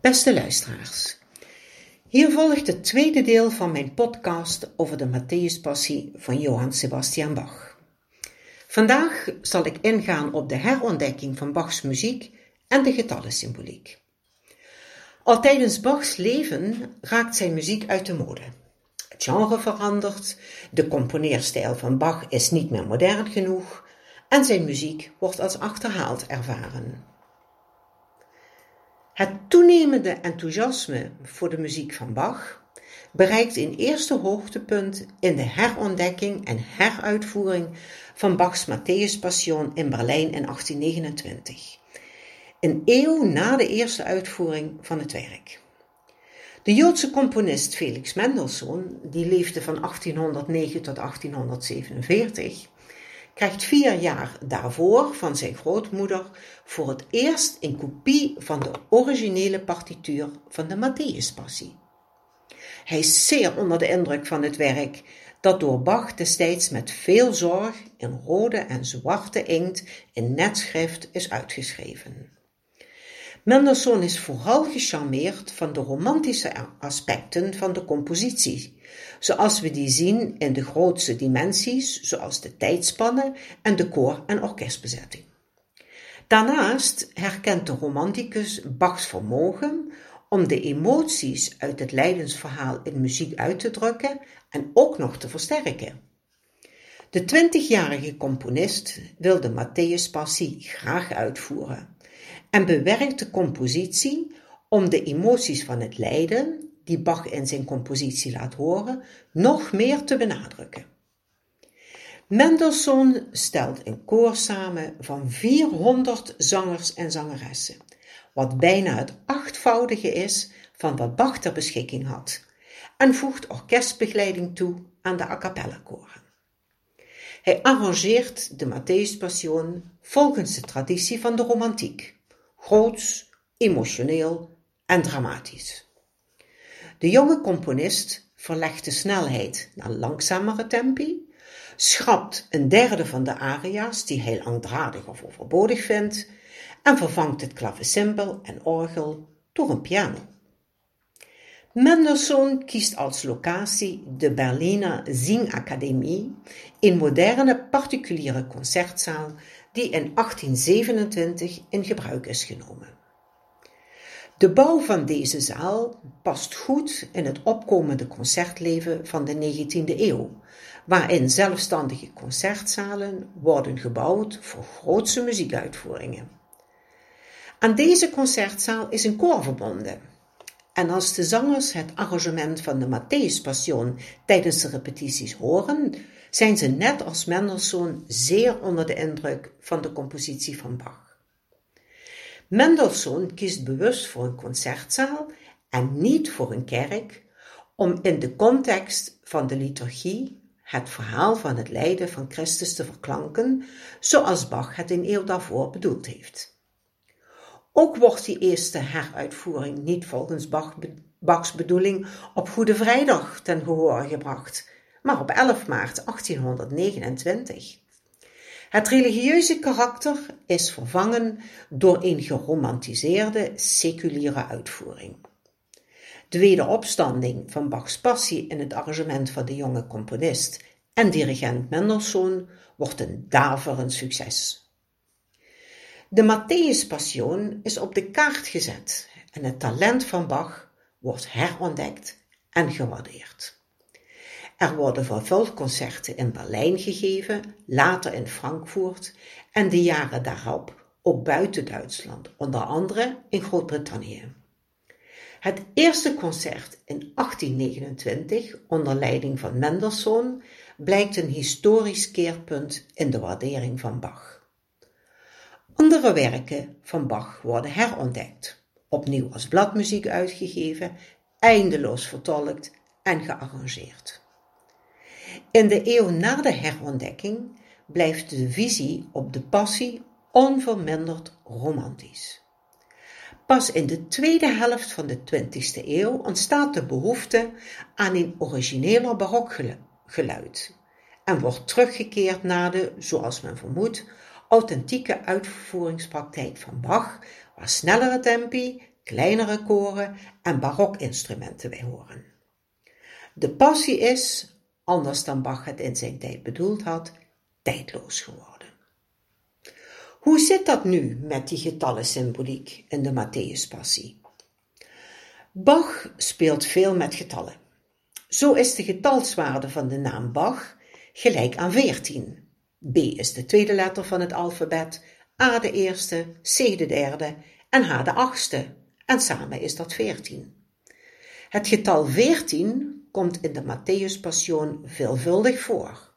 Beste luisteraars, hier volgt het tweede deel van mijn podcast over de Matthäuspassie van Johann Sebastian Bach. Vandaag zal ik ingaan op de herontdekking van Bachs muziek en de getallensymboliek. Al tijdens Bachs leven raakt zijn muziek uit de mode. Het genre verandert, de componeerstijl van Bach is niet meer modern genoeg en zijn muziek wordt als achterhaald ervaren. Het toenemende enthousiasme voor de muziek van Bach bereikt een eerste hoogtepunt in de herontdekking en heruitvoering van Bachs Matthäus Passion in Berlijn in 1829, een eeuw na de eerste uitvoering van het werk. De Joodse componist Felix Mendelssohn, die leefde van 1809 tot 1847, krijgt vier jaar daarvoor van zijn grootmoeder voor het eerst een kopie van de originele partituur van de Matthäuspassie. Hij is zeer onder de indruk van het werk dat door Bach destijds met veel zorg in rode en zwarte inkt in netschrift is uitgeschreven. Mendelssohn is vooral gecharmeerd van de romantische aspecten van de compositie, zoals we die zien in de grootste dimensies, zoals de tijdspannen en de koor- en orkestbezetting. Daarnaast herkent de romanticus Bachs vermogen om de emoties uit het lijdensverhaal in muziek uit te drukken en ook nog te versterken. De twintigjarige componist wil de Matthäus-passie graag uitvoeren en bewerkt de compositie om de emoties van het lijden, die Bach in zijn compositie laat horen, nog meer te benadrukken. Mendelssohn stelt een koor samen van 400 zangers en zangeressen, wat bijna het achtvoudige is van wat Bach ter beschikking had, en voegt orkestbegeleiding toe aan de a cappella koren. Hij arrangeert de Matthäus-passion volgens de traditie van de romantiek, groots, emotioneel en dramatisch. De jonge componist verlegt de snelheid naar langzamere tempi, schrapt een derde van de aria's die hij langdradig of overbodig vindt en vervangt het klavecimbal en orgel door een piano. Mendelssohn kiest als locatie de Berliner Singakademie, een moderne particuliere concertzaal die in 1827 in gebruik is genomen. De bouw van deze zaal past goed in het opkomende concertleven van de 19e eeuw, waarin zelfstandige concertzalen worden gebouwd voor grootse muziekuitvoeringen. Aan deze concertzaal is een koor verbonden. En als de zangers het arrangement van de Matthäus Passion tijdens de repetities horen, zijn ze net als Mendelssohn zeer onder de indruk van de compositie van Bach. Mendelssohn kiest bewust voor een concertzaal en niet voor een kerk, om in de context van de liturgie het verhaal van het lijden van Christus te verklanken, zoals Bach het een eeuw daarvoor bedoeld heeft. Ook wordt die eerste heruitvoering niet volgens Bachs bedoeling op Goede Vrijdag ten gehore gebracht, maar op 11 maart 1829. Het religieuze karakter is vervangen door een geromantiseerde seculiere uitvoering. De wederopstanding van Bachs passie in het arrangement van de jonge componist en dirigent Mendelssohn wordt een daverend succes. De Matthäus-passion is op de kaart gezet en het talent van Bach wordt herontdekt en gewaardeerd. Er worden vervolgconcerten in Berlijn gegeven, later in Frankfurt en de jaren daarop ook buiten Duitsland, onder andere in Groot-Brittannië. Het eerste concert in 1829 onder leiding van Mendelssohn blijkt een historisch keerpunt in de waardering van Bach. Andere werken van Bach worden herontdekt, opnieuw als bladmuziek uitgegeven, eindeloos vertolkt en gearrangeerd. In de eeuw na de herontdekking blijft de visie op de passie onverminderd romantisch. Pas in de tweede helft van de 20e eeuw ontstaat de behoefte aan een origineler barokgeluid en wordt teruggekeerd naar de, zoals men vermoedt, authentieke uitvoeringspraktijk van Bach, waar snellere tempi, kleinere koren en barokinstrumenten bij horen. De passie is, anders dan Bach het in zijn tijd bedoeld had, tijdloos geworden. Hoe zit dat nu met die getallensymboliek in de Matthäuspassie? Bach speelt veel met getallen. Zo is de getalswaarde van de naam Bach gelijk aan 14. B is de tweede letter van het alfabet, A de eerste, C de derde en H de achtste. En samen is dat 14. Het getal 14 komt in de Matthäus veelvuldig voor.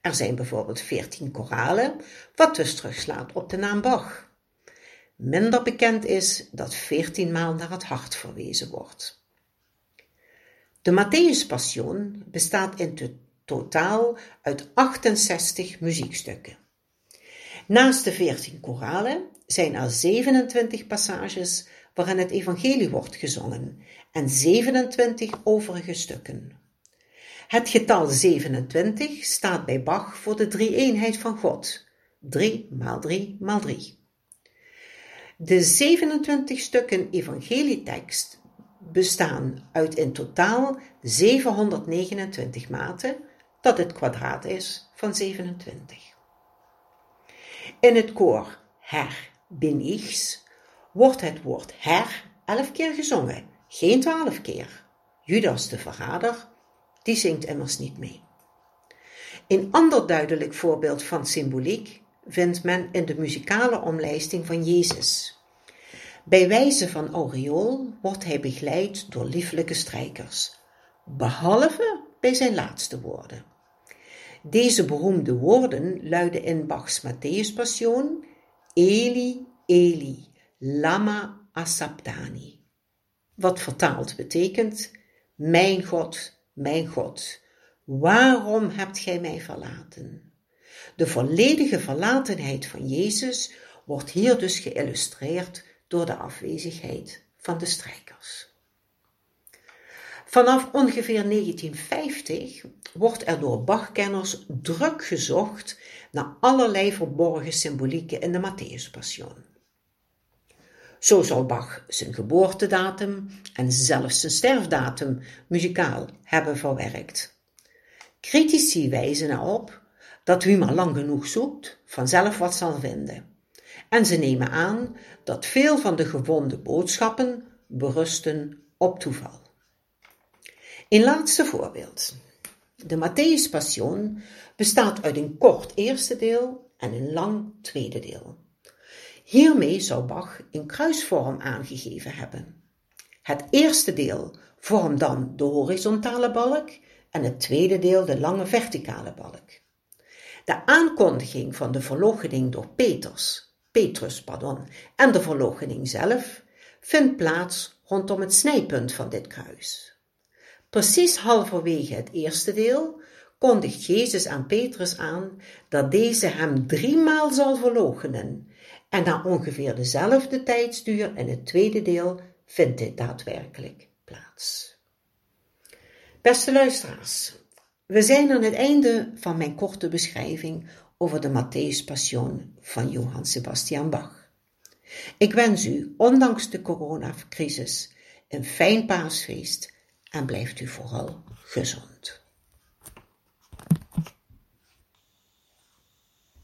Er zijn bijvoorbeeld 14 koralen, wat dus terugslaat op de naam Bach. Minder bekend is dat 14 maal naar het hart verwezen wordt. De Matthäus bestaat in totaal uit 68 muziekstukken. Naast de 14 koralen zijn er 27 passages waarin het evangelie wordt gezongen en 27 overige stukken. Het getal 27 staat bij Bach voor de drie-eenheid van God. 3 maal 3 maal 3. De 27 stukken evangelietekst bestaan uit in totaal 729 maten, dat het kwadraat is van 27. In het koor Her bin ichs wordt het woord Her elf keer gezongen, geen twaalf keer. Judas de verrader die zingt immers niet mee. Een ander duidelijk voorbeeld van symboliek vindt men in de muzikale omlijsting van Jezus. Bij wijze van aureool wordt hij begeleid door lieflijke strijkers, behalve bij zijn laatste woorden. Deze beroemde woorden luiden in Bachs Matthäus-passion Eli, Eli, lama asabdani, wat vertaald betekent, mijn God, mijn God, waarom hebt gij mij verlaten? De volledige verlatenheid van Jezus wordt hier dus geïllustreerd door de afwezigheid van de strijkers. Vanaf ongeveer 1950 wordt er door Bachkenners druk gezocht naar allerlei verborgen symbolieken in de Matthäuspassion. Zo zal Bach zijn geboortedatum en zelfs zijn sterfdatum muzikaal hebben verwerkt. Critici wijzen erop dat wie maar lang genoeg zoekt, vanzelf wat zal vinden. En ze nemen aan dat veel van de gewonden boodschappen berusten op toeval. Een laatste voorbeeld. De Matthäus Passion bestaat uit een kort eerste deel en een lang tweede deel. Hiermee zou Bach een kruisvorm aangegeven hebben. Het eerste deel vormt dan de horizontale balk en het tweede deel de lange verticale balk. De aankondiging van de verloochening door Peters, Petrus pardon, en de verloochening zelf vindt plaats rondom het snijpunt van dit kruis. Precies halverwege het eerste deel kondigt Jezus aan Petrus aan dat deze hem driemaal zal verloochenen en na ongeveer dezelfde tijdsduur in het tweede deel vindt dit daadwerkelijk plaats. Beste luisteraars, we zijn aan het einde van mijn korte beschrijving over de Matthäus Passion van Johann Sebastian Bach. Ik wens u, ondanks de coronacrisis, een fijn paasfeest en blijft u vooral gezond.